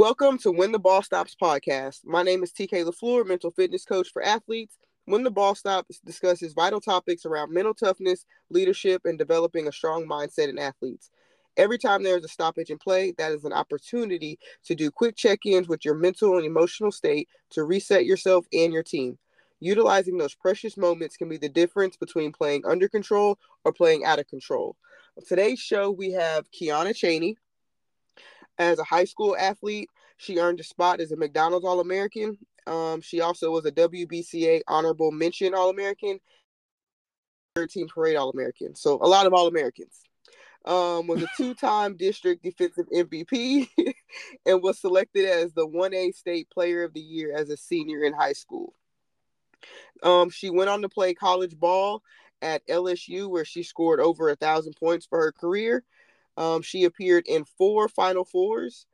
Welcome to When the Ball Stops podcast. My name is TK LaFleur, mental fitness coach for athletes. When the Ball Stops discusses vital topics around mental toughness, leadership, and developing a strong mindset in athletes. Every time there is a stoppage in play, that is an opportunity to do quick check ins with your mental and emotional state to reset yourself and your team. Utilizing those precious moments can be the difference between playing under control or playing out of control. On today's show, we have Quianna Chaney. As a high school athlete, she earned a spot as a McDonald's All American. Um, she also was a WBCA Honorable Mention All American, 13 Parade All American. So a lot of All Americans. Um, was a two-time district defensive MVP and was selected as the 1A state player of the year as a senior in high school. Um, she went on to play college ball at LSU, where she scored over a thousand points for her career. Um, she appeared in four Final Fours.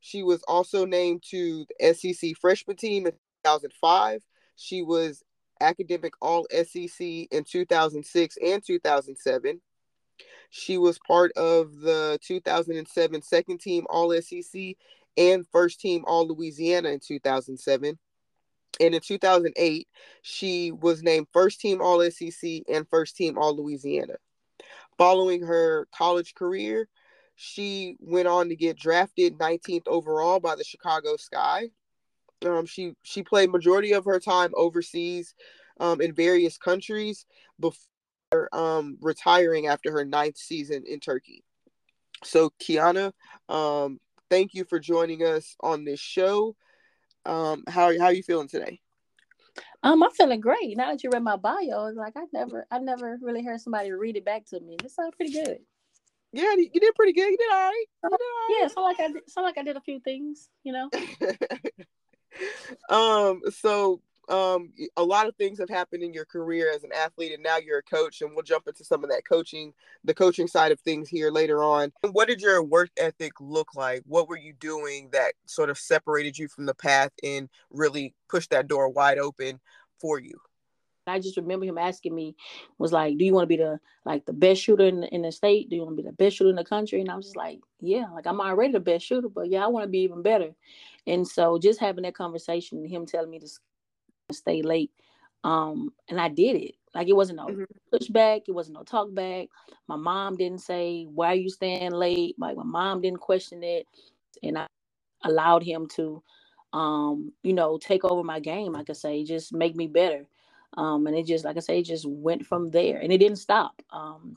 She was also named to the SEC freshman team in 2005. She was academic All SEC in 2006 and 2007. She was part of the 2007 second team All SEC and first team All Louisiana in 2007. And in 2008, she was named first team All SEC and first team All Louisiana. Following her college career, she went on to get drafted 19th overall by the Chicago Sky. Um, she she played majority of her time overseas um, in various countries before um, retiring after her ninth season in Turkey. So Quianna, um, thank you for joining us on this show. Um, how how are you feeling today? Um, I'm feeling great. Now that you read my bio, it's like I never I never really heard somebody read it back to me. This sounds pretty good. Yeah, you did pretty good. You did all right. You did all right. Yeah, so like I did, so like I did a few things, you know. um. So um a lot of things have happened in your career as an athlete and now you're a coach and we'll jump into some of that coaching the coaching side of things here later on what did your work ethic look like what were you doing that sort of separated you from the path and really pushed that door wide open for you I just remember him asking me, was like, "Do you want to be the like the best shooter in the, in the state? Do you want to be the best shooter in the country?" And I was just like, "Yeah, like I'm already the best shooter, but yeah, I want to be even better." And so just having that conversation, him telling me to stay late, um, and I did it. Like it wasn't no mm-hmm. pushback, it wasn't no talk back. My mom didn't say, "Why are you staying late?" Like my mom didn't question it, and I allowed him to, um, you know, take over my game. I could say, just make me better um, and it just, like I say, it just went from there, and it didn't stop. Um,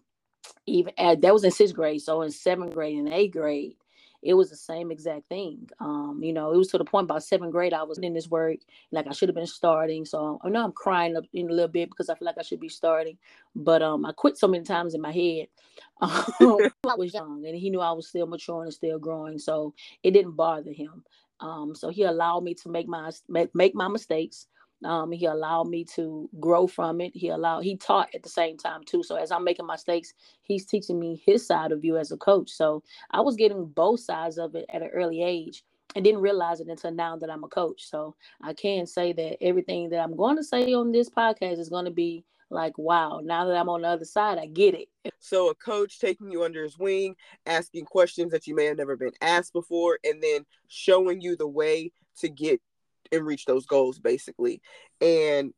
even at, that was in sixth grade, so in seventh grade and eighth grade, it was the same exact thing. Um, you know, it was to the point by seventh grade I was in this work, like I should have been starting. So I know I'm crying up in a little bit because I feel like I should be starting, but um, I quit so many times in my head. I was young, and he knew I was still maturing and still growing, so it didn't bother him. Um, so he allowed me to make my make my mistakes. Um, he allowed me to grow from it. He allowed he taught at the same time too. So as I'm making mistakes, he's teaching me his side of you as a coach. So I was getting both sides of it at an early age and didn't realize it until now that I'm a coach. So I can say that everything that I'm going to say on this podcast is going to be like, wow, now that I'm on the other side, I get it. So a coach taking you under his wing, asking questions that you may have never been asked before, and then showing you the way to get and reach those goals basically. And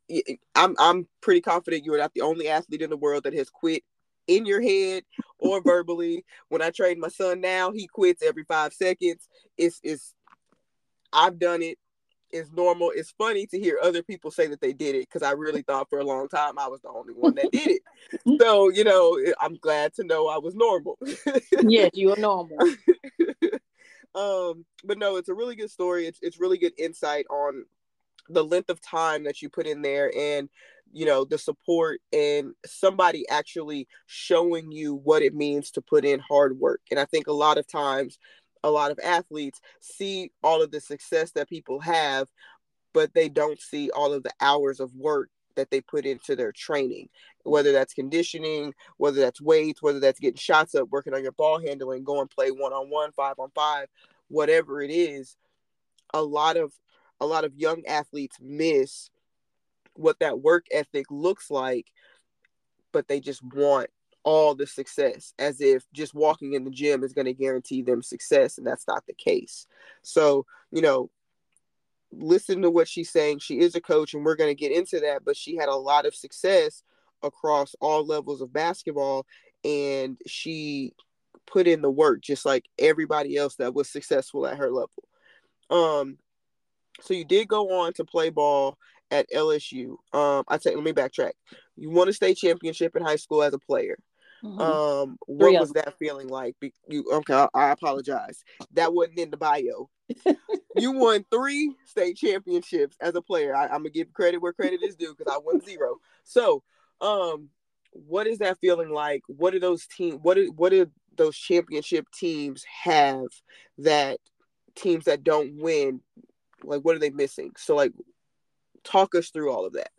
I'm I'm pretty confident you are not the only athlete in the world that has quit in your head or verbally. When I train my son now, he quits every five seconds. It's it's I've done it. It's normal. It's funny to hear other people say that they did it because I really thought for a long time I was the only one that did it. so, you know, I'm glad to know I was normal. yes, you are normal. Um, but no, it's a really good story. It's it's really good insight on the length of time that you put in there and you know the support and somebody actually showing you what it means to put in hard work and i think a lot of times a lot of athletes see all of the success that people have but they don't see all of the hours of work that they put into their training whether that's conditioning whether that's weights whether that's getting shots up working on your ball handling going play one on one five on five whatever it is a lot of a lot of young athletes miss what that work ethic looks like but they just want all the success as if just walking in the gym is going to guarantee them success and that's not the case. So you know listen to what she's saying she is a coach and we're going to get into that but she had a lot of success across all levels of basketball and she put in the work just like everybody else that was successful at her level um so you did go on to play ball at LSU. Um, I take let me backtrack. You won a state championship in high school as a player. Mm-hmm. Um, what was that feeling like? Be, you okay? I, I apologize. That wasn't in the bio. you won three state championships as a player. I, am gonna give credit where credit is due because I won zero. So, um, what is that feeling like? What do those team? What do what do those championship teams have that teams that don't win? Like, what are they missing? So, like, talk us through all of that.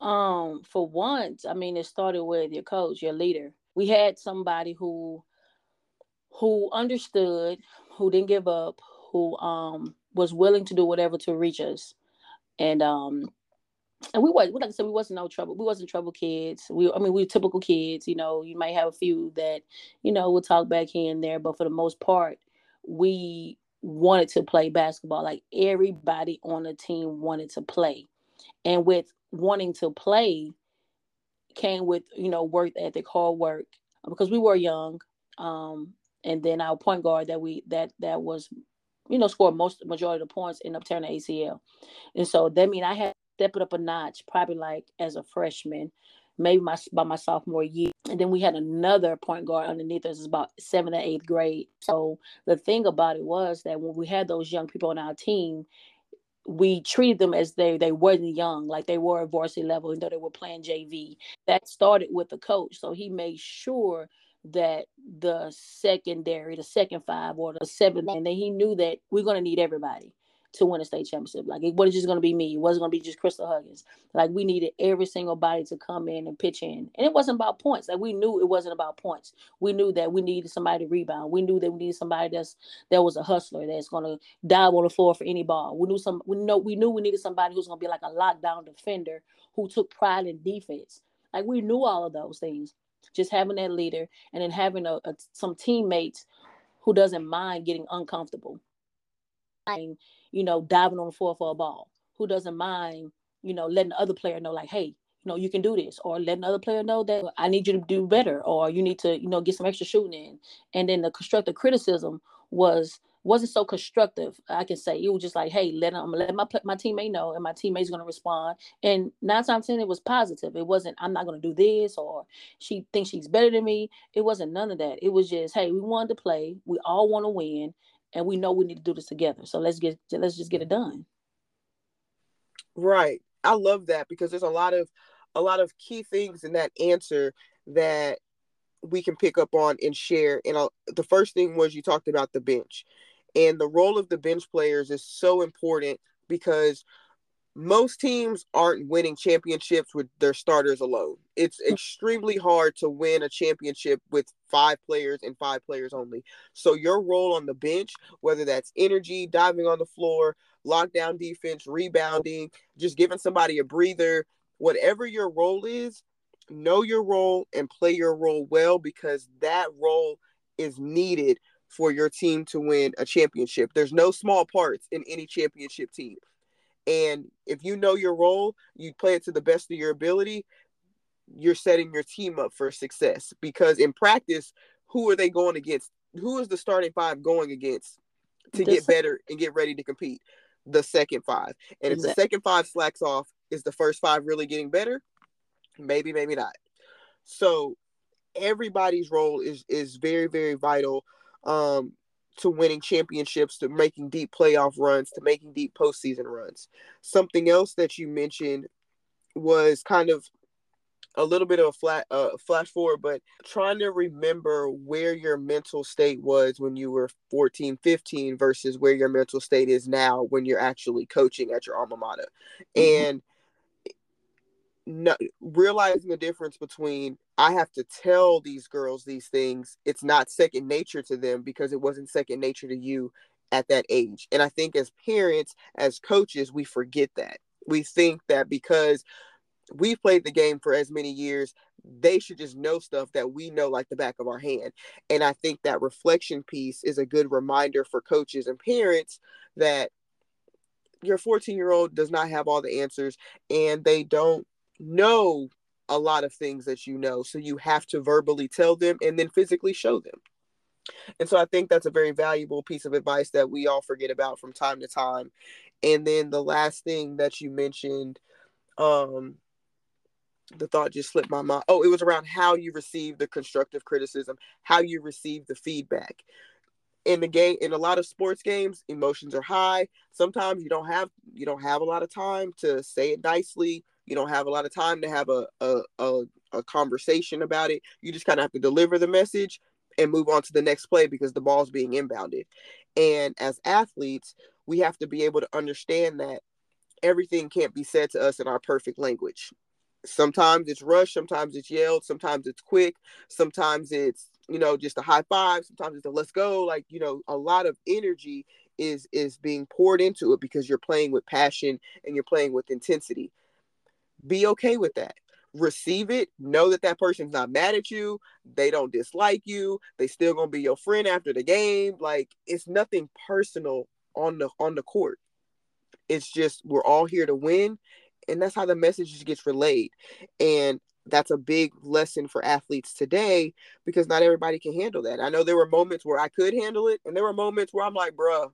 Um, for once, I mean, it started with your coach, your leader. We had somebody who who understood, who didn't give up, who um was willing to do whatever to reach us. And um and we was like I said, we wasn't no trouble. We wasn't trouble kids. We I mean we were typical kids, you know, you might have a few that, you know, will talk back here and there, but for the most part, we wanted to play basketball. Like everybody on the team wanted to play. And with wanting to play came with, you know, work ethic, hard work, because we were young. Um, and then our point guard that we that that was, you know, scored most majority of the points in up tearing the ACL. And so that mean I had stepped it up a notch, probably like as a freshman maybe my by my sophomore year. And then we had another point guard underneath us, about seventh and eighth grade. So the thing about it was that when we had those young people on our team, we treated them as they they wasn't young, like they were at varsity level, even though they were playing JV. That started with the coach, so he made sure that the secondary, the second five or the seventh, and then he knew that we're going to need everybody to win a state championship. Like it wasn't just going to be me. It wasn't going to be just Crystal Huggins. Like we needed every single body to come in and pitch in. And it wasn't about points. Like we knew it wasn't about points. We knew that we needed somebody to rebound. We knew that we needed somebody that's that was a hustler that's going to dive on the floor for any ball. We knew some. We know we knew we needed somebody who's going to be like a lockdown defender who took pride in defense. Like we knew all of those things. Just having that leader and then having a, a some teammates who doesn't mind getting uncomfortable you know, diving on the floor for a ball, who doesn't mind, you know, letting the other player know, like, hey, you know, you can do this, or letting the other player know that I need you to do better, or you need to, you know, get some extra shooting in. And then the constructive criticism was wasn't so constructive. I can say it was just like, hey, let them let my my teammate know, and my teammate's to respond. And nine times ten, it was positive. It wasn't I'm not to do this, or she thinks she's better than me. It wasn't none of that. It was just, hey, we wanted to play. We all want to win, and we know we need to do this together. So let's get let's just get it done. Right. I love that because there's a lot of a lot of key things in that answer that we can pick up on and share. And I'll, the first thing was you talked about the bench. And the role of the bench players is so important because most teams aren't winning championships with their starters alone. It's mm. extremely hard to win a championship with five players and five players only. So your role on the bench, whether that's energy, diving on the floor, lockdown defense, rebounding, just giving somebody a breather, whatever your role is, know your role and play your role well because that role is needed for your team to win a championship. There's no small parts in any championship team. And if you know your role, you play it to the best of your ability, you're setting your team up for success. Because in practice, who are they going against? Who is the starting five going against to get better and get ready to compete? The second five. And if the second five slacks off, is the first five really getting better? Maybe, maybe not. So everybody's role is is very, very vital. Um, to winning championships, to making deep playoff runs, to making deep postseason runs. Something else that you mentioned was kind of a little bit of a flat uh, flash forward, but trying to remember where your mental state was when you were 14, 15 versus where your mental state is now when you're actually coaching at your alma mater. Mm-hmm. And no, realizing the difference between I have to tell these girls these things, it's not second nature to them because it wasn't second nature to you at that age. And I think as parents, as coaches, we forget that. We think that because we've played the game for as many years, they should just know stuff that we know like the back of our hand. And I think that reflection piece is a good reminder for coaches and parents that your 14 year old does not have all the answers and they don't know a lot of things that you know. So you have to verbally tell them and then physically show them. And so I think that's a very valuable piece of advice that we all forget about from time to time. And then the last thing that you mentioned, um, the thought just slipped my mind. Oh, it was around how you receive the constructive criticism, how you receive the feedback. In the game, in a lot of sports games, emotions are high. Sometimes you don't have you don't have a lot of time to say it nicely. You don't have a lot of time to have a a, a, a conversation about it. You just kind of have to deliver the message and move on to the next play because the ball's being inbounded. And as athletes, we have to be able to understand that everything can't be said to us in our perfect language. Sometimes it's rushed, sometimes it's yelled, sometimes it's quick, sometimes it's, you know, just a high five, sometimes it's a let's go. Like, you know, a lot of energy is is being poured into it because you're playing with passion and you're playing with intensity. Be okay with that. Receive it. Know that that person's not mad at you. They don't dislike you. They still gonna be your friend after the game. Like it's nothing personal on the on the court. It's just we're all here to win and that's how the message gets relayed. And that's a big lesson for athletes today because not everybody can handle that. I know there were moments where i could handle it and there were moments where i'm like bruh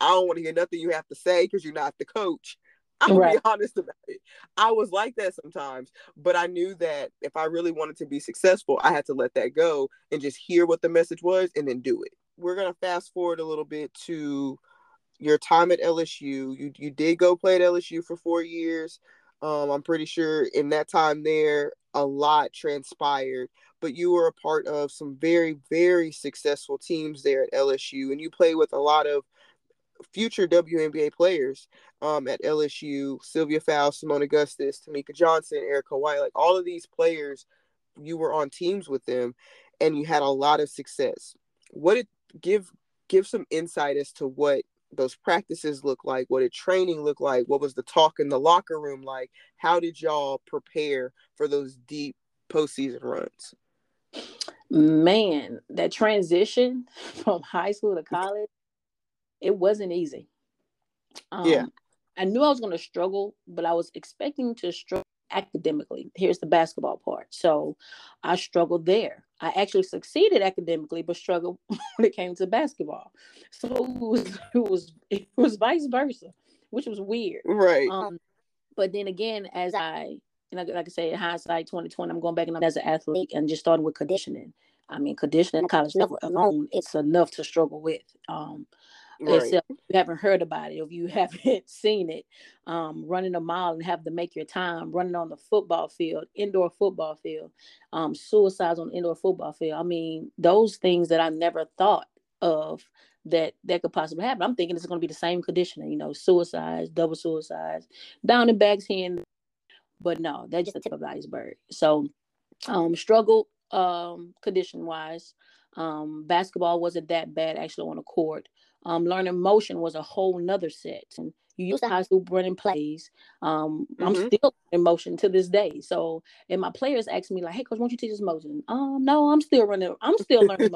i don't want to hear nothing you have to say because you're not the coach I'll right. be honest about it. I was like that sometimes, but I knew that if I really wanted to be successful, I had to let that go and just hear what the message was and then do it. We're gonna fast forward a little bit to your time at LSU. You you did go play at LSU for four years. Um, I'm pretty sure in that time there, a lot transpired. But you were a part of some very, very successful teams there at LSU, and you played with a lot of future WNBA players um, at LSU, Sylvia Fowles, Seimone Augustus, Temeka Johnson, Erica White, like all of these players, you were on teams with them and you had a lot of success. What it give give some insight as to what those practices look like, what did training look like, what was the talk in the locker room like? How did y'all prepare for those deep postseason runs? Man, that transition from high school to college it wasn't easy. Um, yeah. I knew I was going to struggle, but I was expecting to struggle academically. Here's the basketball part. So I struggled there. I actually succeeded academically, but struggled when it came to basketball. So it was it was, it was vice versa, which was weird. Right. Um, but then again, as I and like, like I say, hindsight 2020, I'm going back and as an athlete and just starting with conditioning. I mean, conditioning college level alone, it's enough to struggle with. Um, right. if you haven't heard about it, if you haven't seen it, um, running a mile and have to make your time, running on the football field, indoor football field, um, suicides on the indoor football field. I mean, those things that I never thought of that that could possibly happen. I'm thinking it's going to be the same conditioning, you know, suicides, double suicides, down in bags here, but no, that's just the tip of the iceberg. So, um, struggle um, condition wise. Um, basketball wasn't that bad actually on the court. Um, learning motion was a whole nother set. And you used to high school running plays. Um, mm-hmm. I'm still in motion to this day. So, and my players ask me like, "Hey, coach, won't you teach us motion?" Um, no, I'm still running. I'm still learning.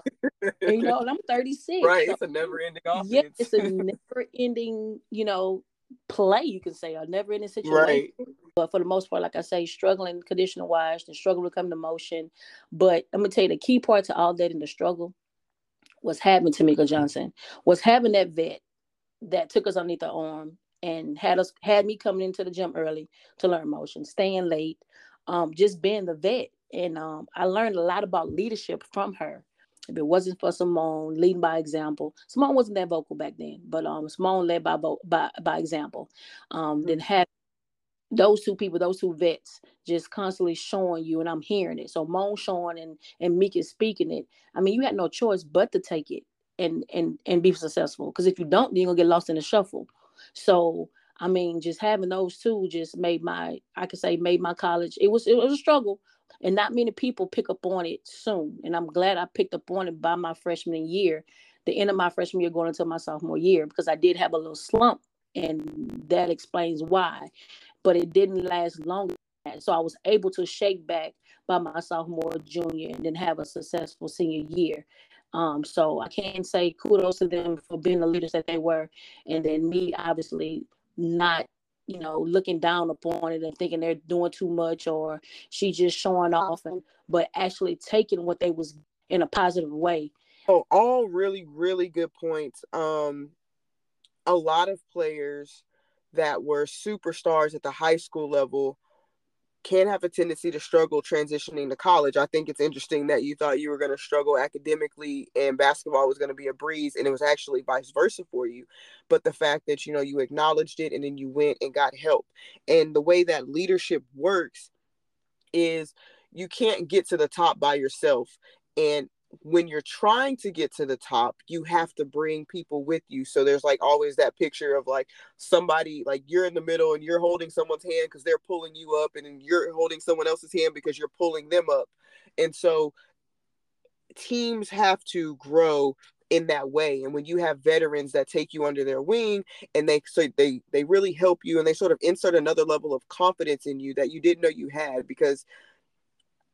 you know, and I'm 36. Right, so, it's a never-ending offense. Yeah, it's a never-ending. You know, play. You can say a never-ending situation. Right. But for the most part, like I say, struggling conditional wise, the struggle to come to motion. But I'm gonna tell you the key part to all that in the struggle was having Temeka Johnson, was having that vet that took us underneath the arm and had us had me coming into the gym early to learn motion, staying late, um, just being the vet. And um, I learned a lot about leadership from her. If it wasn't for Seimone leading by example, Seimone wasn't that vocal back then, but um, Seimone led by by by example. Um, mm-hmm. Then had those two people, those two vets, just constantly showing you, and I'm hearing it. So Moan showing and and Meek is speaking it. I mean, you had no choice but to take it and and and be successful. Because if you don't, then you're gonna get lost in the shuffle. So I mean, just having those two just made my I could say made my college. It was it was a struggle, and not many people pick up on it soon. And I'm glad I picked up on it by my freshman year, the end of my freshman year, going into my sophomore year, because I did have a little slump, and that explains why but it didn't last long. So I was able to shake back by my sophomore, junior, and then have a successful senior year. Um, so I can say kudos to them for being the leaders that they were, and then me obviously not you know looking down upon it and thinking they're doing too much or she just showing off and but actually taking what they was in a positive way oh all really really good points um a lot of players that were superstars at the high school level can have a tendency to struggle transitioning to college. I think it's interesting that you thought you were going to struggle academically and basketball was going to be a breeze and it was actually vice versa for you. But the fact that you know you acknowledged it and then you went and got help. And the way that leadership works is you can't get to the top by yourself. And when you're trying to get to the top, you have to bring people with you. So there's like always that picture of like somebody like you're in the middle and you're holding someone's hand because they're pulling you up, and you're holding someone else's hand because you're pulling them up. And so teams have to grow in that way and when you have veterans that take you under their wing and they so they they really help you and they sort of insert another level of confidence in you that you didn't know you had because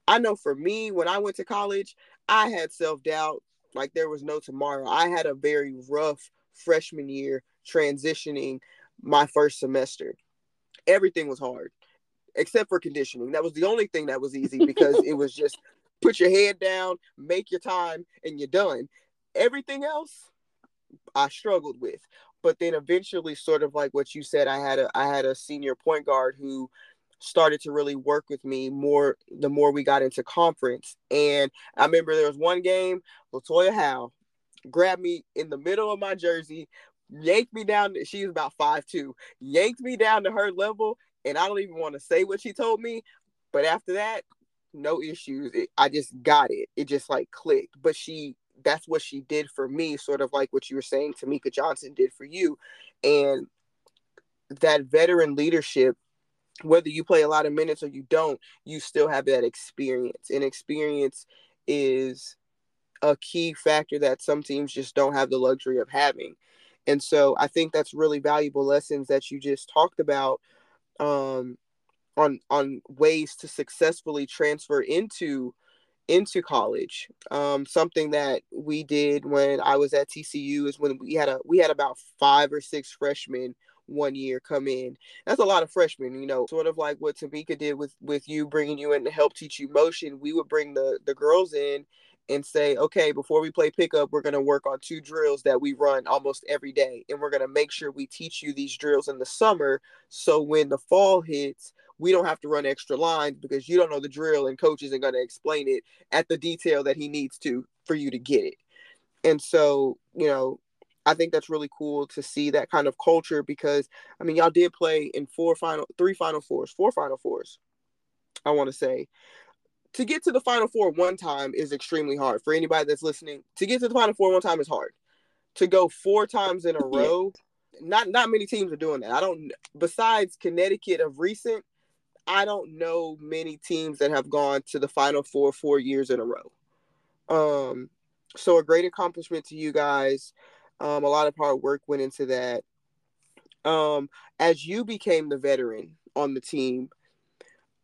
I know for me when I went to college I had self doubt like there was no tomorrow. I had a very rough freshman year transitioning my first semester. Everything was hard except for conditioning. That was the only thing that was easy because it was just put your head down, make your time, and you're done. Everything else I struggled with. But then eventually, sort of like what you said, I had a I had a senior point guard who started to really work with me more the more we got into conference. And I remember there was one game, Latoya Howe grabbed me in the middle of my jersey, yanked me down. She was about five two, yanked me down to her level, and I don't even want to say what she told me. But after that, no issues. It, I just got it. It just like clicked. But she, that's what she did for me, sort of like what you were saying Temeka Johnson did for you. And that veteran leadership whether you play a lot of minutes or you don't, you still have that experience. And experience is a key factor that some teams just don't have the luxury of having. And so I think that's really valuable lessons that you just talked about um, on on ways to successfully transfer into into college. Um, something that we did when I was at TCU is when we had a we had about five or six freshmen one year come in. That's a lot of freshmen, you know, sort of like what Temeka did with with you bringing you in to help teach you motion. We would bring the the girls in and say, okay, before we play pickup, we're going to work on two drills that we run almost every day. And we're going to make sure we teach you these drills in the summer. So when the fall hits, we don't have to run extra lines because you don't know the drill and coach isn't going to explain it at the detail that he needs to for you to get it. And so, you know, I think that's really cool to see that kind of culture because I mean y'all did play in four final three final fours, four final fours. I want to say to get to the final four one time is extremely hard for anybody that's listening. To get to the final four one time is hard. To go four times in a row, not not many teams are doing that. I don't besides Connecticut of recent, I don't know many teams that have gone to the final four four years in a row. Um so a great accomplishment to you guys. Um, a lot of hard work went into that. Um, as you became the veteran on the team,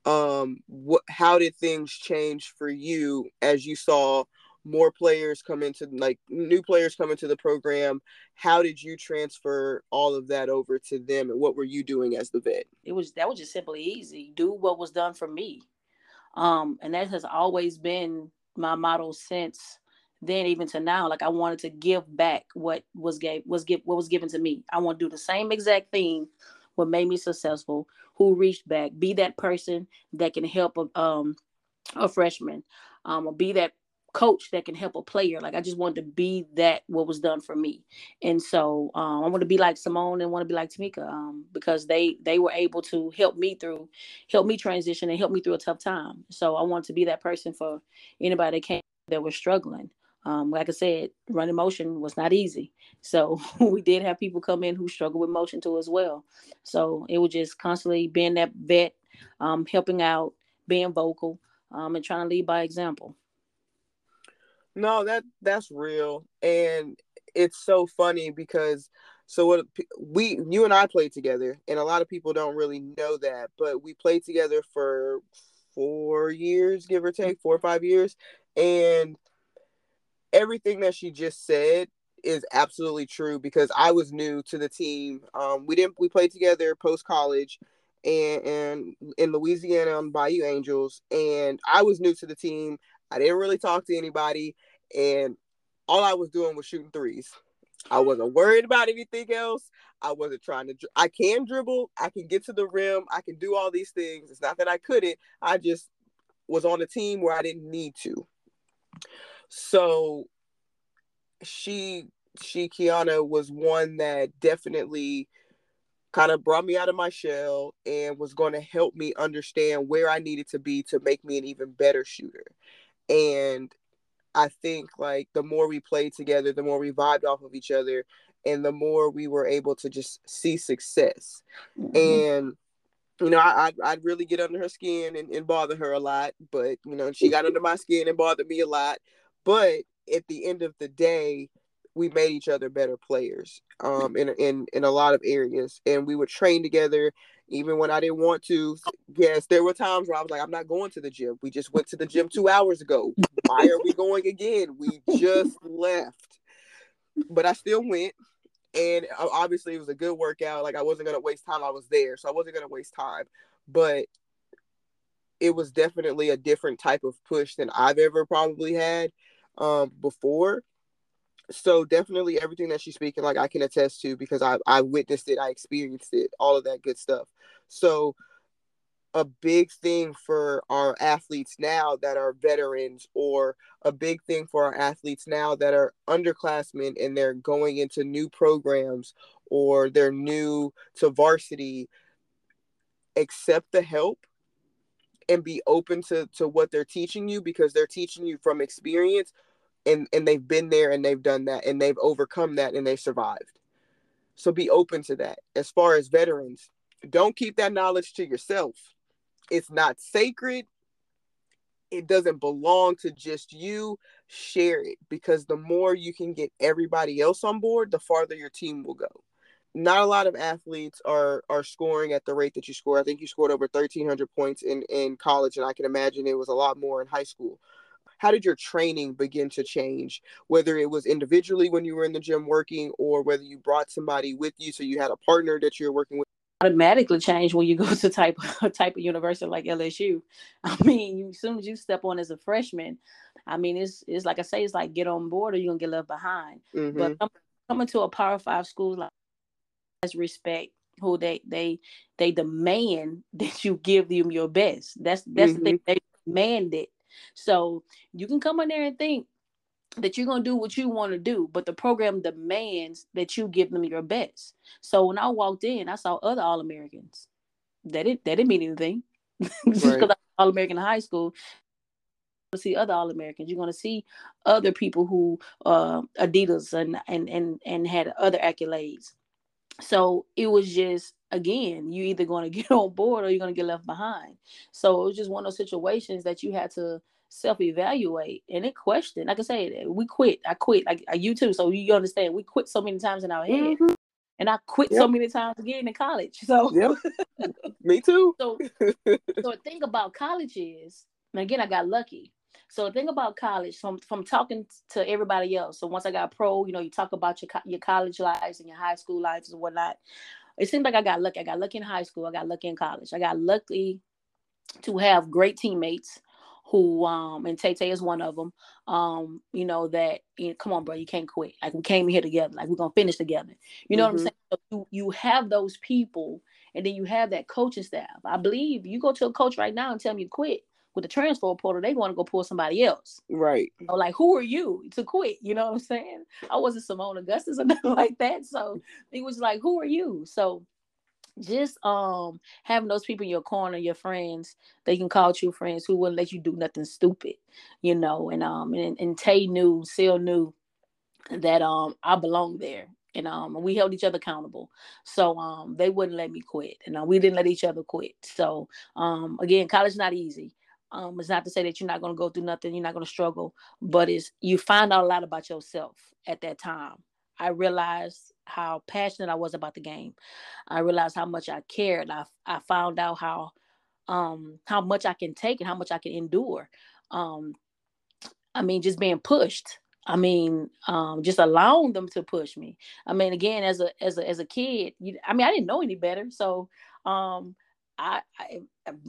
um, what, how did things change for you as you saw more players come into like new players come into the program? How did you transfer all of that over to them, and what were you doing as the vet? It was that was just simply easy. Do what was done for me, um, and that has always been my motto since then even to now like i wanted to give back what was gave was give what was given to me. I want to do the same exact thing what made me successful who reached back. Be that person that can help a, um a freshman um or be that coach that can help a player. Like i just wanted to be that what was done for me. And so um, i want to be like seimone and want to be like temeka um, because they they were able to help me through help me transition and help me through a tough time. So i want to be that person for anybody that came that was struggling um, like I said, running motion was not easy. So we did have people come in who struggled with motion too as well. So it was just constantly being that vet, um, helping out, being vocal, um, and trying to lead by example. No, that that's real, and it's so funny because So what we you and I played together, and a lot of people don't really know that, but we played together for four years, give or take, four or five years, and everything that she just said is absolutely true because I was new to the team. Um, we didn't we played together post college and, and in Louisiana on Bayou Angels, and I was new to the team. I didn't really talk to anybody, and all I was doing was shooting threes. I wasn't worried about anything else. I wasn't trying to. I can dribble. I can get to the rim. I can do all these things. It's not that I couldn't. I just was on a team where I didn't need to. So she she Quianna was one that definitely kind of brought me out of my shell and was going to help me understand where I needed to be to make me an even better shooter. And I think like the more we played together, the more we vibed off of each other, and the more we were able to just see success. Mm-hmm. And you know, I, I'd, I'd really get under her skin and, and bother her a lot, but you know, she got under my skin and bothered me a lot. But at the end of the day, we made each other better players um, in, in in a lot of areas, and we would train together. Even when I didn't want to, yes, there were times where I was like, "I'm not going to the gym. We just went to the gym two hours ago. Why are we going again? We just left." But I still went, and obviously it was a good workout. Like I wasn't gonna waste time. I was there, so I wasn't gonna waste time. But it was definitely a different type of push than I've ever probably had um, before. So definitely everything that she's speaking like i can attest to because i i witnessed it i experienced it all of that good stuff. So a big thing for our athletes now that are veterans or a big thing for our athletes now that are underclassmen and they're going into new programs or they're new to varsity accept the help and be open to to what they're teaching you because they're teaching you from experience and and they've been there and they've done that and they've overcome that and they've survived. So be open to that. As far as veterans don't keep that knowledge to yourself. It's not sacred. It doesn't belong to just you. Share it because the more you can get everybody else on board the farther your team will go not a lot of athletes are are scoring at the rate that you score i think you scored over 1300 points in in college and i can imagine it was a lot more in high school how did your training begin to change whether it was individually when you were in the gym working or whether you brought somebody with you so you had a partner that you're working with automatically change when you go to type type of university like LSU. I mean, as soon as you step on as a freshman, I mean it's it's like I say, it's like get on board or you're gonna get left behind. Mm-hmm. But coming to a power five school like respect who they they they demand that you give them your best. That's that's mm-hmm. the thing they demand it. So you can come in there and think that you're going to do what you want to do, but the program demands that you give them your best. So when I walked in, I saw other All Americans. That it that didn't mean anything. Just because right. All American in high school, to see other All Americans. You're going to see other people who uh, Adidas and and and and had other accolades. So it was just again, you either going to get on board or you're going to get left behind. So it was just one of those situations that you had to self-evaluate and it question. Like I said, we quit. I quit. Like you too. So you understand, we quit so many times in our head. Mm-hmm. And I quit yep. so many times again in college. So yep. me too. so so the thing about college is, and again, I got lucky. So the thing about college, from from talking to everybody else. So once I got pro, you know, you talk about your your college lives and your high school lives and whatnot it seemed like I got lucky. I got lucky in high school. I got lucky in college. I got lucky to have great teammates who um and Tay Tay is one of them. Um, you know that you know, come on, bro, you can't quit. Like we came here together. Like we're gonna finish together. You know mm-hmm. what I'm mm-hmm. saying? So you you have those people, and then you have that coaching staff. I believe you go to a coach right now and tell him you quit with the transfer portal, they want to go pull somebody else. Right. You know, like, who are you to quit? You know what I'm saying? I wasn't Seimone Augustus or nothing like that. So he was like, who are you? So just um having those people in your corner, your friends, they can call you friends who wouldn't let you do nothing stupid, you know. And um and, and Tay knew, Seal knew that um I belonged there and um we held each other accountable so um they wouldn't let me quit and uh, we didn't let each other quit so um again college not easy um, it's not to say that you're not going to go through nothing, you're not going to struggle, but it's you find out a lot about yourself at that time. I realized how passionate I was about the game. I realized how much I cared. I I found out how um how much I can take and how much I can endure. Um I mean just being pushed. I mean, um, just allowing them to push me. I mean, again, as a as a as a kid, you, I mean, I didn't know any better, so um, I, I,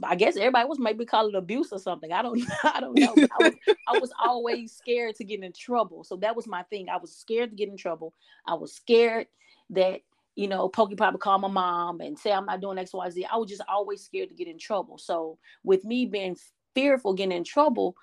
I guess everybody was maybe call it abuse or something. I don't I don't know. I was, I was always scared to get in trouble. So that was my thing. I was scared to get in trouble. I was scared that you know Pokey probably call my mom and say I'm not doing X Y Z. I was just always scared to get in trouble. So with me being fearful getting in trouble,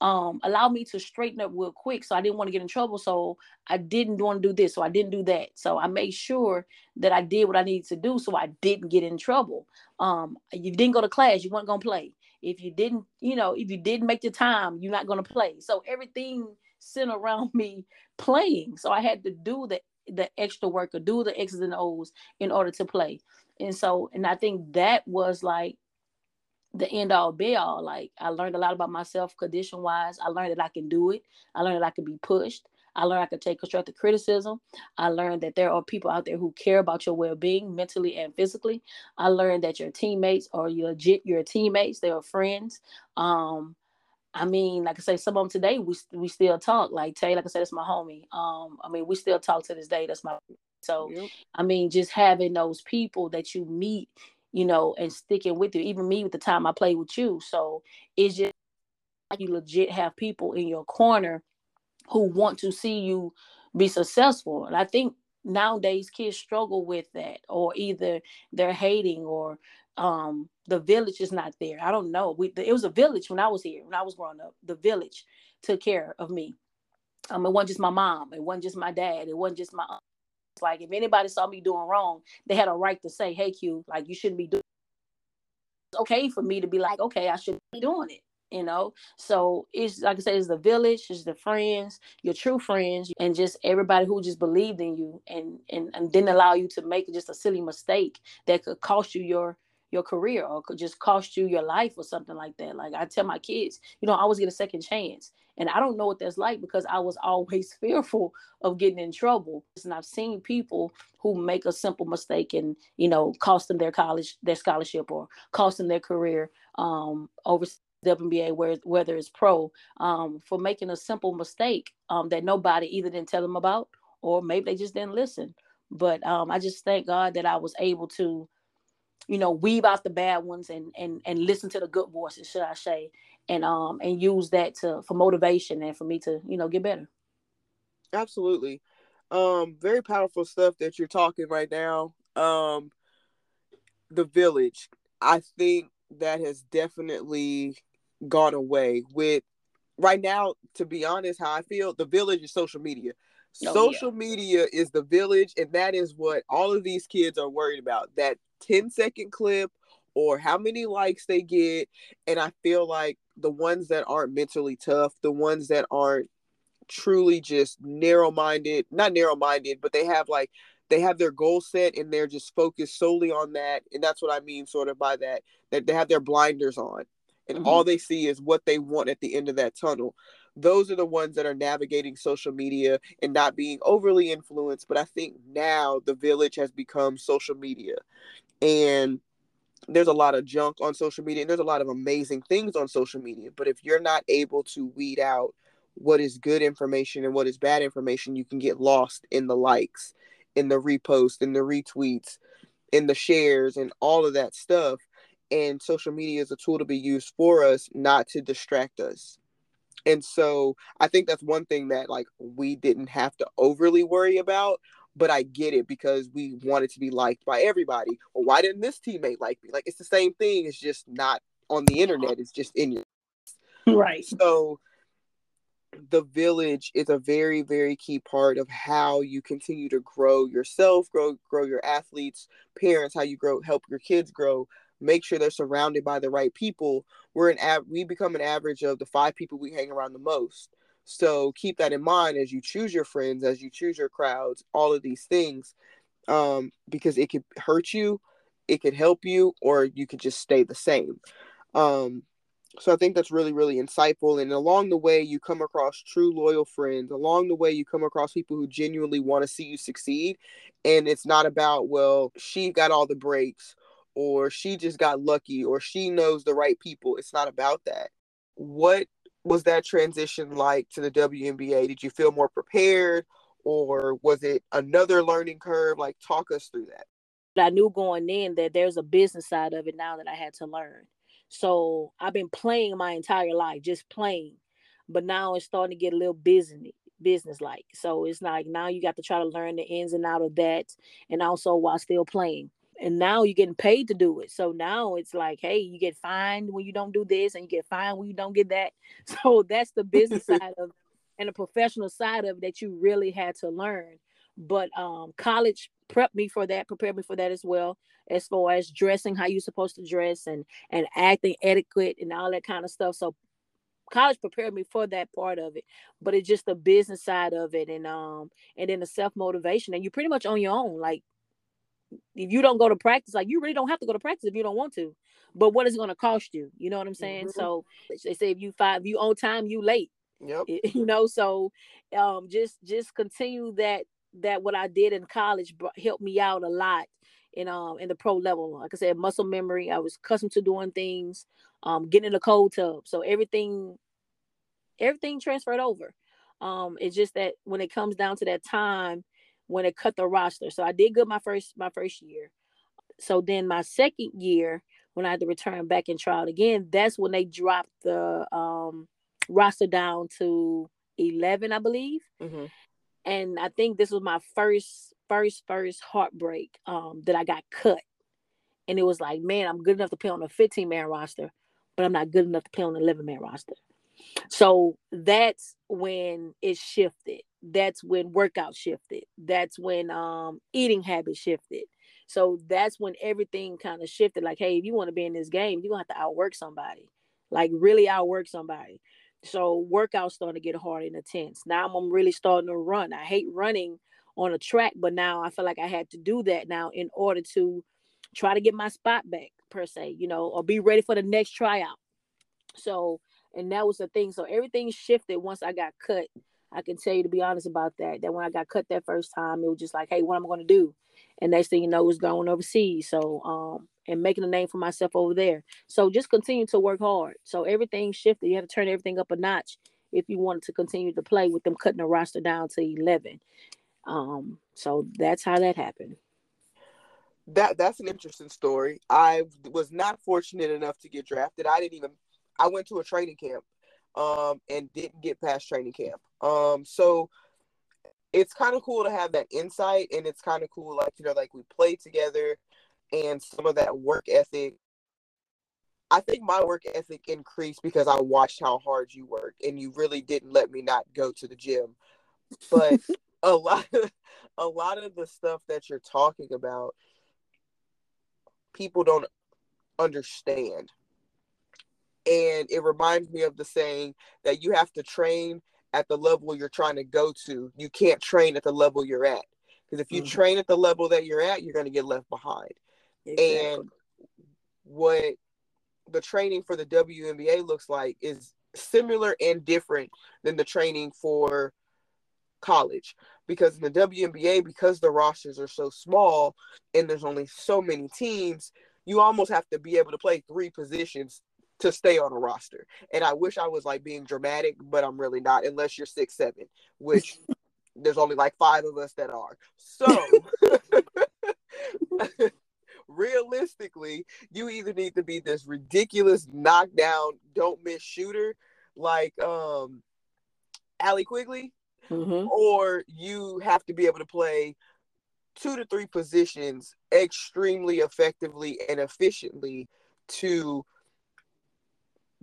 um, allowed me to straighten up real quick. So I didn't want to get in trouble. So I didn't want to do this. So I didn't do that. So I made sure that I did what I needed to do so I didn't get in trouble. Um, you didn't go to class, you weren't gonna play. If you didn't, you know, if you didn't make the time, you're not gonna play. So everything centered around me playing. So I had to do the the extra work or do the X's and O's in order to play. And so, and I think that was like the end all be all. Like I learned a lot about myself condition wise. I learned that I can do it. I learned that I can be pushed. I learned I can take constructive criticism. I learned that there are people out there who care about your well-being mentally and physically. I learned that your teammates are legit your teammates. They are friends. Um, I mean, like I say, some of them today we we still talk. Like Tay, like I said, it's my homie. Um, I mean, we still talk to this day. That's my so. Yep. I mean, just having those people that you meet you know, and sticking with you. Even me with the time I played with you. So it's just like you legit have people in your corner who want to see you be successful. And I think nowadays kids struggle with that, or either they're hating or um the village is not there. I don't know. We it was a village when I was here, when I was growing up. The village took care of me. Um, it wasn't just my mom, it wasn't just my dad, it wasn't just my like if anybody saw me doing wrong, they had a right to say, "Hey, Q, like you shouldn't be doing." It's okay for me to be like, "Okay, I shouldn't be doing it." You know, so it's like I said, it's the village, it's the friends, your true friends, and just everybody who just believed in you and and and didn't allow you to make just a silly mistake that could cost you your your career or could just cost you your life or something like that. Like I tell my kids, you know, I always get a second chance. And I don't know what that's like because I was always fearful of getting in trouble. And I've seen people who make a simple mistake and, you know, cost them their college, their scholarship or cost them their career um, over WNBA, where, whether it's pro, um, for making a simple mistake um, that nobody either didn't tell them about or maybe they just didn't listen. But um, I just thank God that I was able to you know weave out the bad ones and and and listen to the good voices should i say and um and use that to for motivation and for me to you know get better. Absolutely. Um very powerful stuff that you're talking right now. Um the village i think that has definitely gone away with right now to be honest how i feel the village is social media. Oh, social yeah. media is the village and that is what all of these kids are worried about that 10 second clip or how many likes they get. And I feel like the ones that aren't mentally tough, the ones that aren't truly just narrow minded, not narrow minded, but they have like, they have their goal set and they're just focused solely on that. And that's what I mean, sort of by that, that they have their blinders on and mm-hmm. all they see is what they want at the end of that tunnel. Those are the ones that are navigating social media and not being overly influenced. But I think now the village has become social media and there's a lot of junk on social media and there's a lot of amazing things on social media but if you're not able to weed out what is good information and what is bad information you can get lost in the likes in the reposts in the retweets in the shares and all of that stuff. And social media is a tool to be used for us not to distract us. And so i think that's one thing that like we didn't have to overly worry about but I get it because we wanted to be liked by everybody. Well, why didn't this teammate like me? Like it's the same thing. It's just not on the internet. It's just in your right. So the village is a very very key part of how you continue to grow yourself grow grow your athletes parents how you grow help your kids grow make sure they're surrounded by the right people we're an av- we become an average of the five people we hang around the most so keep that in mind as you choose your friends, as you choose your crowds, all of these things, um, because it could hurt you, it could help you, or you could just stay the same. Um, So I think that's really, really insightful. And along the way, you come across true loyal friends. Along the way, you come across people who genuinely want to see you succeed. And it's not about, well, she got all the breaks or she just got lucky or she knows the right people. It's not about that. What was that transition like to the WNBA? Did you feel more prepared or was it another learning curve? Like, talk us through that. I knew going in that there's a business side of it now that I had to learn. So I've been playing my entire life, just playing. But now it's starting to get a little busy, business like. So it's like now you got to try to learn the ins and out of that and also while still playing and now you're getting paid to do it. So now it's like, hey, you get fined when you don't do this, and you get fined when you don't get that. So that's the business side of and the professional side of that you really had to learn. But um, college prepped me for that, prepared me for that as well, as far as dressing how you're supposed to dress and and acting etiquette and all that kind of stuff. So college prepared me for that part of it but it's just the business side of it and um and then the self motivation and you're pretty much on your own like if you don't go to practice, like you really don't have to go to practice if you don't want to. But what is it going to cost you? You know what I'm saying? Mm-hmm. So they say if you five, you on time, you late. Yep. You know, so um, just just continue that that what I did in college helped me out a lot in um in the pro level. Like I said, muscle memory. I was accustomed to doing things, um, getting in the cold tub. So everything, everything transferred over. Um, it's just that when it comes down to that time when it cut the roster. So I did good my first my first year. So then my second year, when I had to return back and try it again, that's when they dropped the um, roster down to eleven, I believe. Mm-hmm. And I think this was my first, first, first heartbreak um, that I got cut. And it was like, man, I'm good enough to play on a 15 man roster, but I'm not good enough to play on an 11 man roster. So that's when it shifted. That's when workout shifted. That's when um eating habits shifted. So that's when everything kind of shifted. Like, hey, if you want to be in this game, you're gonna have to outwork somebody. Like really outwork somebody. So workouts starting to get hard and intense. Now I'm really starting to run. I hate running on a track, but now I feel like I had to do that now in order to try to get my spot back per se, you know, or be ready for the next tryout. So and that was the thing. So everything shifted once I got cut. I can tell you to be honest about that. That when I got cut that first time, it was just like, hey, what am I going to do? And next thing you know, was going overseas. So um, and making a name for myself over there. So just continue to work hard. So everything shifted. You have to turn everything up a notch if you wanted to continue to play with them cutting the roster down to eleven. Um, so that's how that happened. That that's an interesting story. I was not fortunate enough to get drafted. I didn't even I went to a training camp um, and didn't get past training camp. Um, so it's kind of cool to have that insight, and it's kind of cool, like you know, like we played together, and some of that work ethic. I think my work ethic increased because I watched how hard you work, and you really didn't let me not go to the gym. But a lot, of, a lot of the stuff that you're talking about, people don't understand and it reminds me of the saying that you have to train at the level you're trying to go to. You can't train at the level you're at. Because if you mm-hmm. train at the level that you're at, you're going to get left behind. Exactly. And what the training for the WNBA looks like is similar and different than the training for college. Because in the WNBA, because the rosters are so small and there's only so many teams, you almost have to be able to play three positions to stay on a roster. And I wish I was like being dramatic, but I'm really not, unless you're six seven, which there's only like five of us that are. So realistically, you either need to be this ridiculous knockdown, don't miss shooter like um Allie Quigley, mm-hmm. or you have to be able to play two to three positions extremely effectively and efficiently to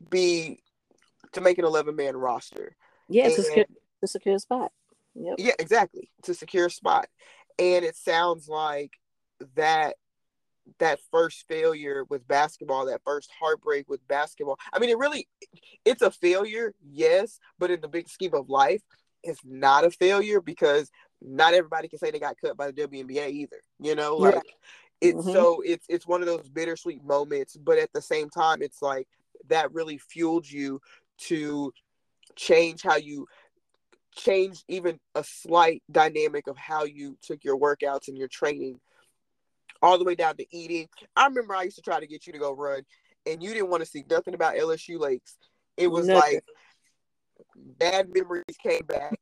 be to make an 11 man roster. Yeah, and, to, secure, to secure a spot. Yep. Yeah, exactly. To secure a spot. And it sounds like that that first failure with basketball, that first heartbreak with basketball. I mean, it really it's a failure, yes, but in the big scheme of life, it's not a failure because not everybody can say they got cut by the WNBA either. You know, like yeah. it's mm-hmm. so it's it's one of those bittersweet moments, but at the same time, it's like that really fueled you to change how you change even a slight dynamic of how you took your workouts and your training all the way down to eating. I remember I used to try to get you to go run and you didn't want to see nothing about LSU lakes. It was nothing. like bad memories came back.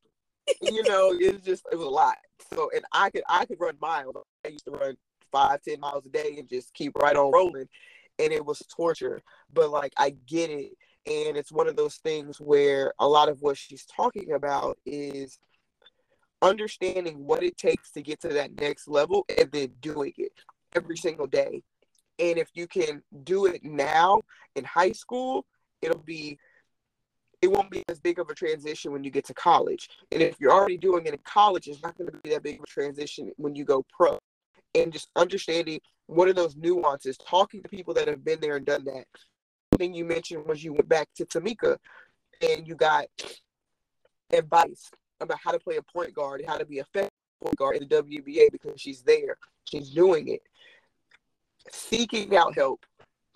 you know, it was just it was a lot. So and I could I could run miles. I used to run five, ten miles a day and just keep right on rolling. And it was torture. But like I get it. And it's one of those things where a lot of what she's talking about is understanding what it takes to get to that next level and then doing it every single day. And if you can do it now in high school, it'll be it won't be as big of a transition when you get to college. And if you're already doing it in college, it's not going to be that big of a transition when you go pro. And just understanding what are those nuances, talking to people that have been there and done that. Thing you mentioned was you went back to Temeka and you got advice about how to play a point guard, how to be a effective point guard in the WNBA because she's there, she's doing it. Seeking out help,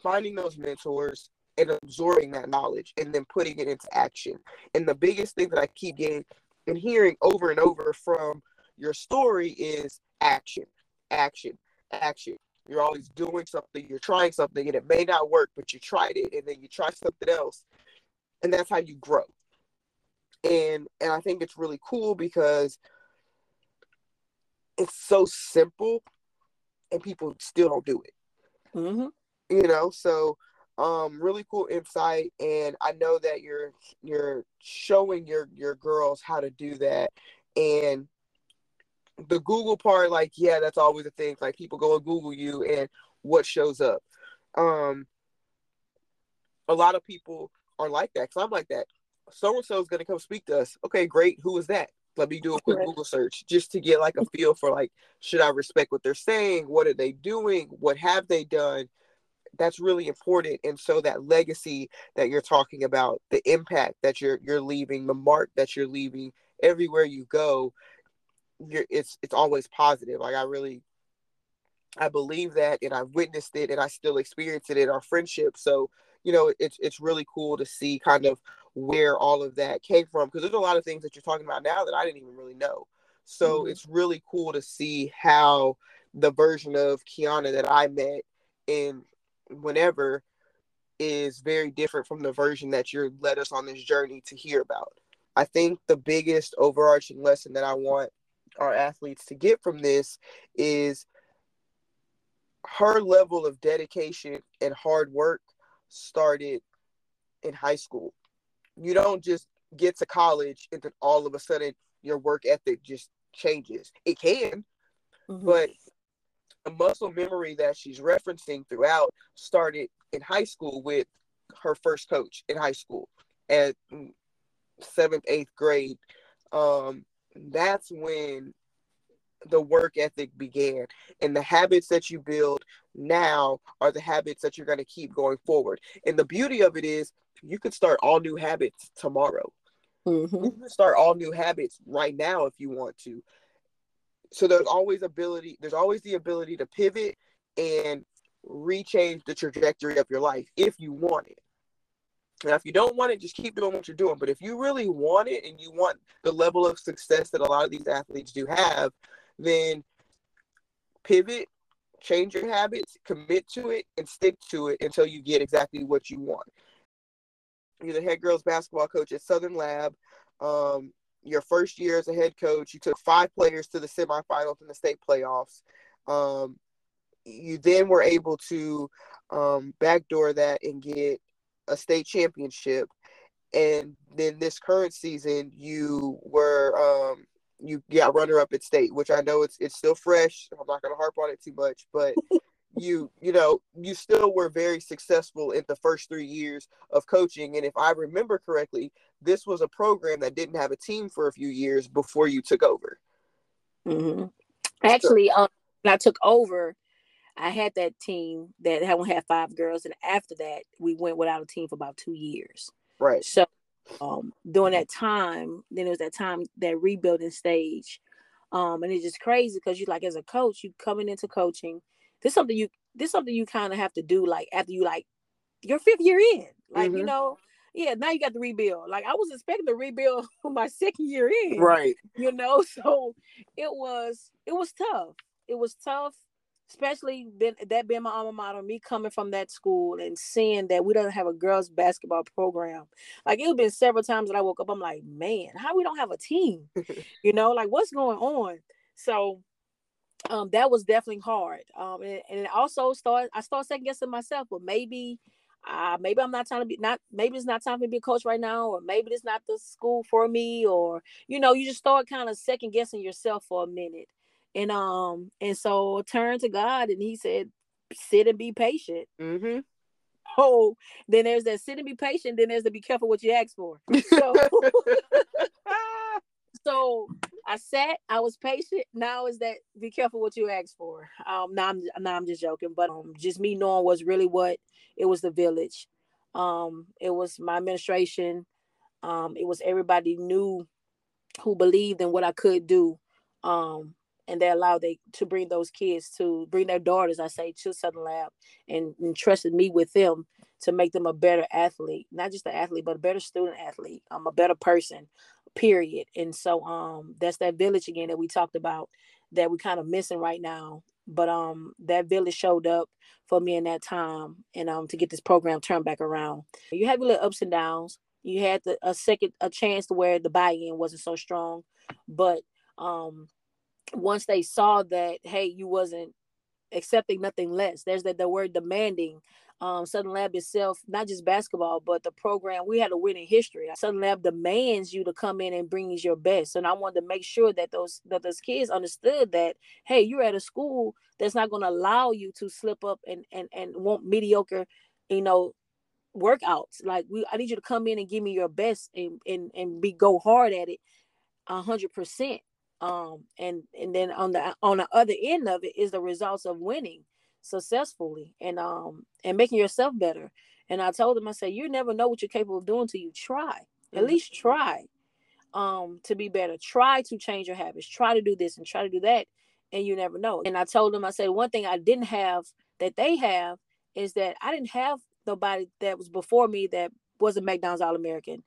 finding those mentors, and absorbing that knowledge and then putting it into action. And the biggest thing that I keep getting and hearing over and over from your story is action, action, action. You're always doing something, you're trying something, and it may not work, but you tried it, and then you try something else, and that's how you grow. And and I think it's really cool because it's so simple, and people still don't do it. Mm-hmm. You know, so um really cool insight and i know that you're you're showing your your girls how to do that and the google part like yeah that's always a thing. Like people go and google you and what shows up. Um a lot of people are like that because i'm like that. So and so is going to come speak to us. Okay great. Who is that? Let me do a quick google search just to get like a feel for like should i respect what they're saying? What are they doing? What have they done? That's really important. And so that legacy that you're talking about the impact that you're you're leaving the mark that you're leaving everywhere you go you're it's it's always positive like i really i believe that and i've witnessed it and i still experience it in our friendship so you know it's it's really cool to see kind of where all of that came from because there's a lot of things that you're talking about now that i didn't even really know so mm-hmm. it's really cool to see how the version of Quianna that i met in whenever is very different from the version that you're led us on this journey to hear about. I think the biggest overarching lesson that I want our athletes to get from this is her level of dedication and hard work started in high school. You don't just get to college and then all of a sudden your work ethic just changes. It can, mm-hmm. but the muscle memory that she's referencing throughout started in high school with her first coach in high school at seventh, eighth grade. Um, that's when the work ethic began. And the habits that you build now are the habits that you're going to keep going forward. And the beauty of it is you could start all new habits tomorrow. Mm-hmm. You can start all new habits right now if you want to so there's always ability there's always the ability to pivot and rechange the trajectory of your life if you want it now if you don't want it just keep doing what you're doing. But if you really want it and you want the level of success that a lot of these athletes do have then pivot change your habits commit to it and stick to it until you get exactly what you want. You're the head girls basketball coach at southern lab. Um, your first year as a head coach, you took five players to the semifinals in the state playoffs. Um, you then were able to um, backdoor that and get a state championship. And then this current season, you were um, you got runner up at state, which I know it's it's still fresh. I'm not to harp on it too much, but you you know you still were very successful in the first three years of coaching and if i remember correctly this was a program that didn't have a team for a few years before you took over mm-hmm. actually so, um, when i took over i had that team that had had five girls and after that we went without a team for about two years right so um, during that time then it was that time that rebuilding stage um, and it's just crazy because you like as a coach you coming into coaching this something you this something you kind of have to do like after you like your fifth year in. Like, mm-hmm. you know, yeah, now you got to rebuild. Like I was expecting to rebuild my second year in. Right. You know, so it was it was tough. It was tough, especially been that being my alma mater, me coming from that school and seeing that we don't have a girls basketball program. Like it's been several times that I woke up, I'm like, man, how we don't have a team? you know, like what's going on? So um that was definitely hard. Um and, and also start I started second guessing myself, but maybe uh, maybe I'm not trying to be not maybe it's not time for me to be a coach right now, or maybe it's not the school for me, or you know, you just start kind of second guessing yourself for a minute. And um, and so turn to God and he said, sit and be patient. Mm-hmm. Oh, then there's that sit and be patient, then there's to be careful what you ask for. So so I sat, I was patient. Now is that be careful what you ask for. Um, now I'm now I'm just joking, but um, just me knowing was really what it was the village. Um, it was my administration. Um, it was everybody knew who believed in what I could do. Um, and they allowed they to bring those kids to bring their daughters, I say, to Southern Lab and, entrusted me with them to make them a better athlete, not just an athlete, but a better student athlete, um, a better person, period. And so um that's that village again that we talked about that we kind of missing right now. But um that village showed up for me in that time and um to get this program turned back around. You have your little ups and downs. You had the, a second a chance to where the buy-in wasn't so strong, but um once they saw that hey you wasn't accepting nothing less there's that the word demanding um, Southern Lab itself, not just basketball, but the program, we had a winning history. Southern Lab demands you to come in and bring your best. And I wanted to make sure that those that those kids understood that, hey, you're at a school that's not going to allow you to slip up and and and want mediocre, you know, workouts. Like we, I need you to come in and give me your best and and and be go hard at it, a hundred percent. Um, and and then on the on the other end of it is the results of winning successfully and um and making yourself better. And I told him, I said, you never know what you're capable of doing till you try. At mm-hmm. least try um to be better. Try to change your habits. Try to do this and try to do that. And you never know. And I told him, I said, one thing I didn't have that they have is that I didn't have nobody that was before me that was a McDonald's All American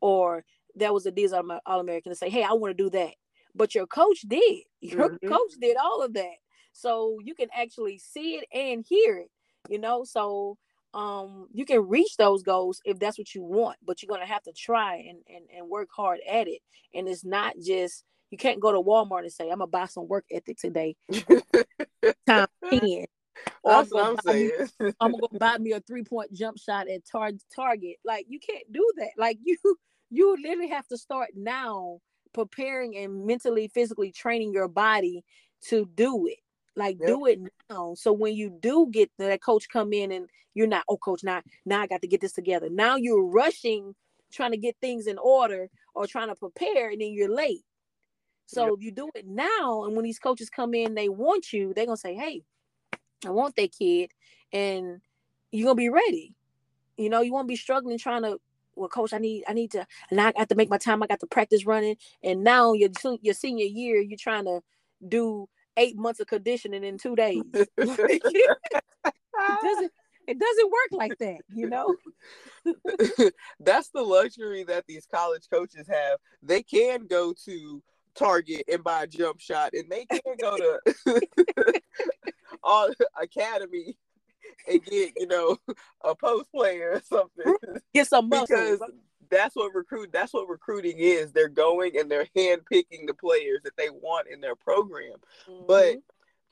or that was a D's All American to say, hey, I want to do that. But your coach did. Your mm-hmm. coach did all of that so you can actually see it and hear it you know so um you can reach those goals if that's what you want but you're going to have to try and, and and work hard at it and it's not just you can't go to walmart and say i'm gonna buy some work ethic today time 10 or I'm gonna, me, I'm gonna, buy me a three point jump shot at tar- Target. Like you can't do that. Like you, you literally have to start now preparing and mentally, physically training your body to do it. Like yep. do it now. So when you do get that coach come in and you're not, oh coach, now now I got to get this together. Now you're rushing, trying to get things in order or trying to prepare, and then you're late. So yep. if you do it now, and when these coaches come in, they want you, they're gonna say, Hey, I want that kid, and you're gonna be ready. You know, you won't be struggling trying to well, coach, I need, I need to, and I got to make my time. I got to practice running, and now your your senior year, you're trying to do eight months of conditioning in two days. it doesn't it doesn't work like that, you know. That's the luxury that these college coaches have. They can go to Target and buy a jump shot, and they can go to all academy and get you know a post player or something. Get some muscle. because that's what recruit that's what recruiting is. They're going and they're handpicking the players that they want in their program. Mm-hmm. But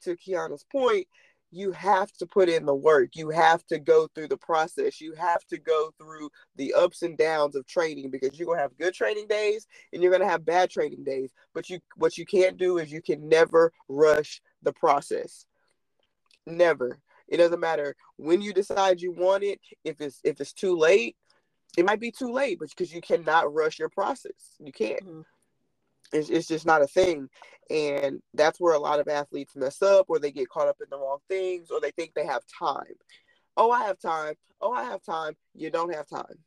to Quianna's point, you have to put in the work. You have to go through the process. You have to go through the ups and downs of training because you're gonna have good training days and you're gonna have bad training days. But you what you can't do is you can never rush the process. Never. It doesn't matter when you decide you want it. If it's if it's too late, it might be too late, but because you cannot rush your process, you can't. Mm-hmm. It's, it's just not a thing, and that's where a lot of athletes mess up, or they get caught up in the wrong things, or they think they have time. Oh, I have time. Oh, I have time. You don't have time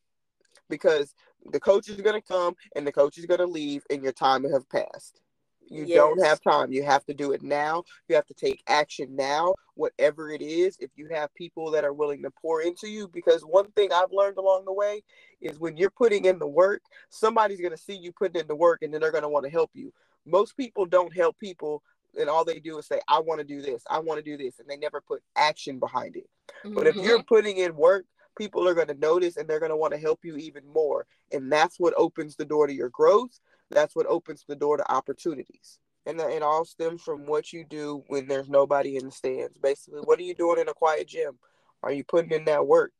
because the coach is going to come and the coach is going to leave, and your time will have passed. You yes. don't have time. You have to do it now. You have to take action now, whatever it is. If you have people that are willing to pour into you, because one thing I've learned along the way is when you're putting in the work, somebody's going to see you putting in the work and then they're going to want to help you. Most people don't help people and all they do is say, I want to do this, I want to do this, and they never put action behind it. Mm-hmm. But if you're mm-hmm. putting in work, people are going to notice and they're going to want to help you even more. And that's what opens the door to your growth. That's what opens the door to opportunities. And it all stems from what you do when there's nobody in the stands. Basically, what are you doing in a quiet gym? Are you putting in that work?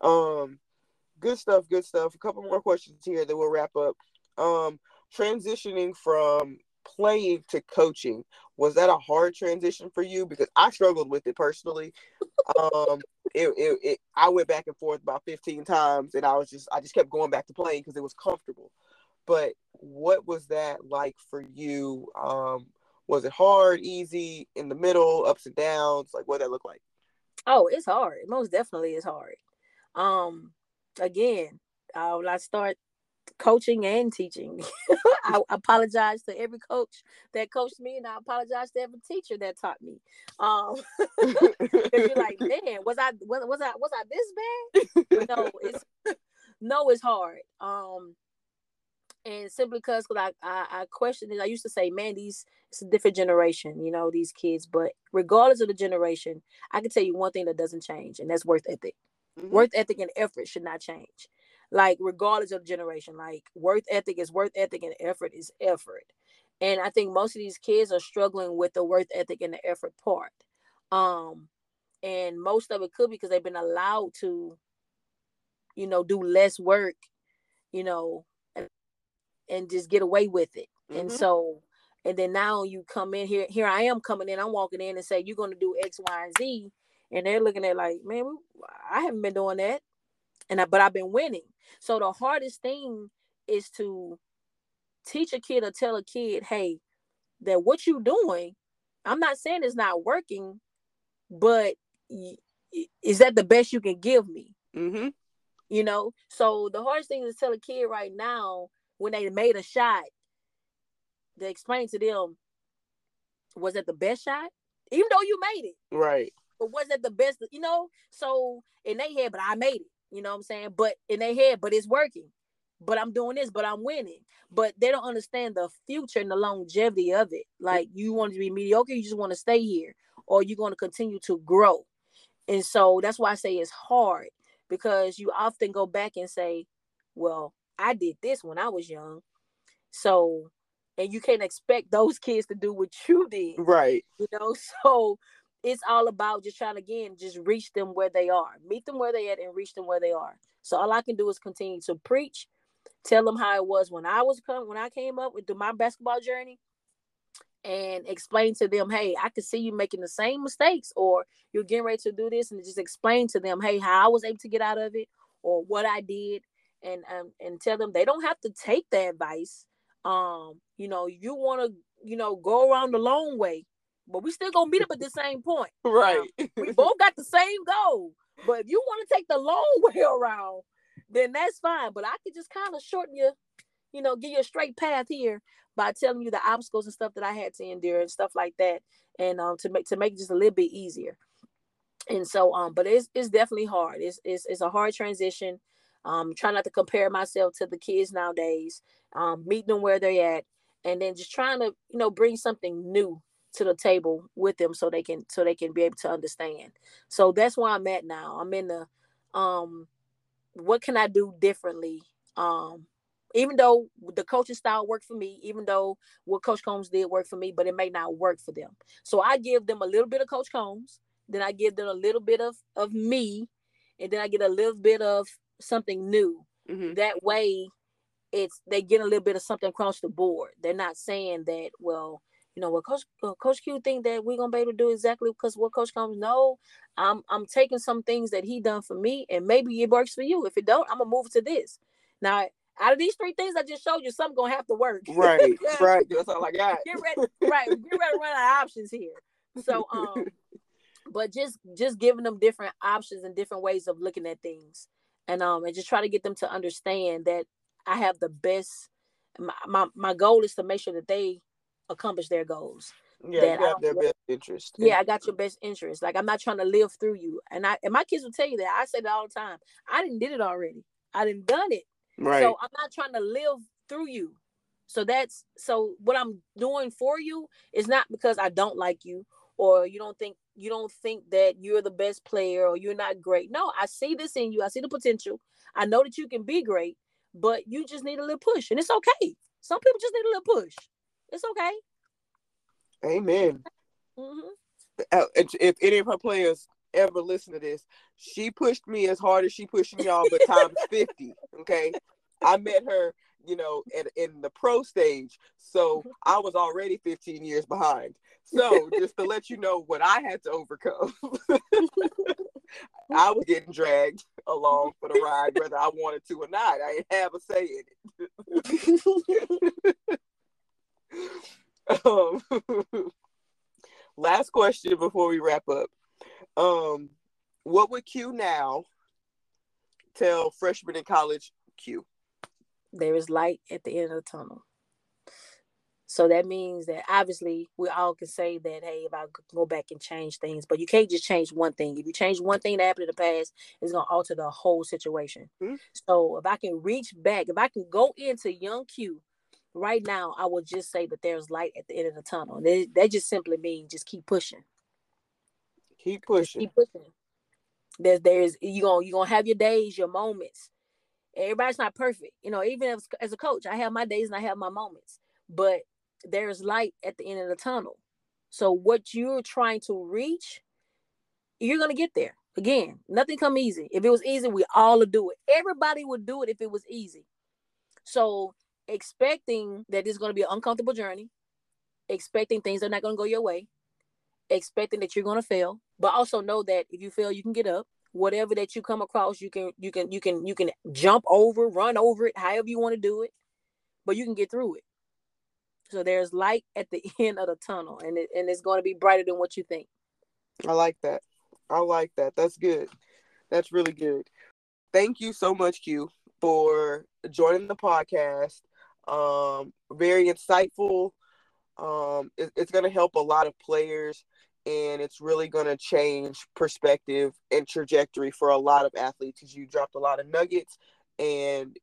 Um, good stuff, good stuff. A couple more questions here that we'll wrap up. Um, transitioning from playing to coaching was that a hard transition for you because i struggled with it personally um it, it, it, i went back and forth about 15 times and i was just i just kept going back to playing because it was comfortable but what was that like for you um was it hard easy in the middle ups and downs like what that look like oh it's hard most definitely it's hard um again uh, when i start coaching and teaching. I apologize to every coach that coached me, and I apologize to every teacher that taught me. Um, you're like, man, was I was, was I was I this bad? no, it's no, it's hard. Um, and simply because I, I I questioned it. I used to say, man, these it's a different generation, you know, these kids. But regardless of the generation, I can tell you one thing that doesn't change, and that's worth ethic. Mm-hmm. Worth ethic and effort should not change like regardless of the generation like worth ethic is worth ethic and effort is effort and i think most of these kids are struggling with the worth ethic and the effort part um and most of it could be because they've been allowed to you know do less work you know and, just get away with it mm-hmm. and so and then now you come in here here i am coming in i'm walking in and say you're going to do x y and z and they're looking at like man i haven't been doing that and I, but I've been winning. So the hardest thing is to teach a kid or tell a kid, hey, that what you're doing, I'm not saying it's not working, but is that the best you can give me? Mm-hmm. You know, so the hardest thing is to tell a kid right now when they made a shot, to explain to them, was that the best shot? Even though you made it, right? But was that the best? You know, so in their head, but I made it. You know what I'm saying? But in their head, but it's working. But I'm doing this, but I'm winning. But they don't understand the future and the longevity of it. Like you want to be mediocre, you just want to stay here, or you're going to continue to grow. And so that's why I say it's hard because you often go back and say, Well, I did this when I was young. So and you can't expect those kids to do what you did. Right. You know, so it's all about just trying to again just reach them where they are meet them where they at and reach them where they are so all i can do is continue to preach tell them how it was when i was come when i came up with my basketball journey and explain to them hey i can see you making the same mistakes or you're getting ready to do this and just explain to them hey how i was able to get out of it or what i did and um, and tell them they don't have to take the advice um you know you want to you know go around the long way but we still gonna meet up at the same point. Right. We both got the same goal. But if you want to take the long way around, then that's fine. But I could just kind of shorten you, you know, give you a straight path here by telling you the obstacles and stuff that I had to endure and stuff like that, and um to make to make it just a little bit easier. And so um, but it's it's definitely hard. It's it's it's a hard transition. Um, trying not to compare myself to the kids nowadays. Um, meeting them where they're at, and then just trying to you know bring something new to the table with them so they can so they can be able to understand. So that's where I'm at now. I'm in the um what can I do differently? Um even though the coaching style worked for me, even though what Coach Combs did work for me, but it may not work for them. So I give them a little bit of Coach Combs, then I give them a little bit of of me, and then I get a little bit of something new. Mm-hmm. That way, it's they get a little bit of something across the board. They're not saying that, well, you know what coach uh, coach q think that we're gonna be able to do exactly because what coach comes no i'm i'm taking some things that he done for me and maybe it works for you. If it don't i'm gonna move to this. Now out of these three things i just showed you something gonna have to work. Right right. That's all i got. Get ready right get ready to run out of options here. So um but just just giving them different options and different ways of looking at things and um and just try to get them to understand that i have the best my, my, my goal is to make sure that they accomplish their goals. Yeah, you have their best interest. Yeah, I got your best interest. Like I'm not trying to live through you. And I and my kids will tell you that. I say that all the time. I didn't did it already. I didn't done it. Right. So I'm not trying to live through you. So that's so what I'm doing for you is not because I don't like you or you don't think you don't think that you're the best player or you're not great. No, I see this in you. I see the potential. I know that you can be great, but you just need a little push and it's okay. Some people just need a little push. It's okay. Amen. Mm-hmm. Uh, if any of her players ever listen to this, she pushed me as hard as she pushed y'all, but times 50. Okay. I met her, you know, at, in the pro stage. So I was already 15 years behind. So just to let you know what I had to overcome, I was getting dragged along for the ride, whether I wanted to or not. I didn't have a say in it. um, last question before we wrap up. Um, what would Q now tell freshmen in college Q? There is light at the end of the tunnel. So that means that obviously we all can say that, hey, if I go back and change things, but you can't just change one thing. If you change one thing that happened in the past, it's going to alter the whole situation. Mm-hmm. So if I can reach back, if I can go into young Q right now, I will just say that there's light at the end of the tunnel. That, that just simply means just keep pushing. Keep pushing. Keep pushing. There's there's you're gonna you gonna have your days, your moments. Everybody's not perfect, you know. Even as, as a coach, I have my days and I have my moments, but there's light at the end of the tunnel. So what you're trying to reach, you're gonna get there. Again, nothing come easy. If it was easy, we all would do it. Everybody would do it if it was easy. So expecting that it's going to be an uncomfortable journey, expecting things are not going to go your way, expecting that you're going to fail, but also know that if you fail, you can get up. Whatever that you come across, you can you can you can you can jump over, run over it, however you want to do it, but you can get through it. So there's light at the end of the tunnel, and it, and it's going to be brighter than what you think. I like that. I like that. That's good. That's really good. Thank you so much, Q, for joining the podcast. Um, very insightful. Um, it, it's going to help a lot of players, and it's really going to change perspective and trajectory for a lot of athletes. Because you dropped a lot of nuggets, and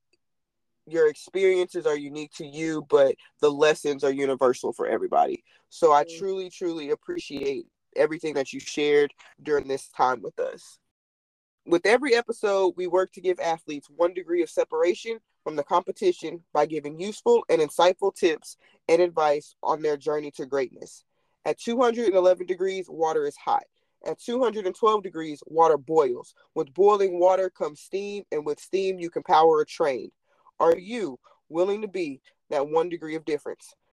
your experiences are unique to you, but the lessons are universal for everybody. So I mm-hmm. truly, truly appreciate everything that you shared during this time with us. With every episode, we work to give athletes one degree of separation from the competition by giving useful and insightful tips and advice on their journey to greatness. At 211 degrees, water is hot. At 212 degrees, water boils. With boiling water comes steam, and with steam, you can power a train. Are you willing to be that one degree of difference?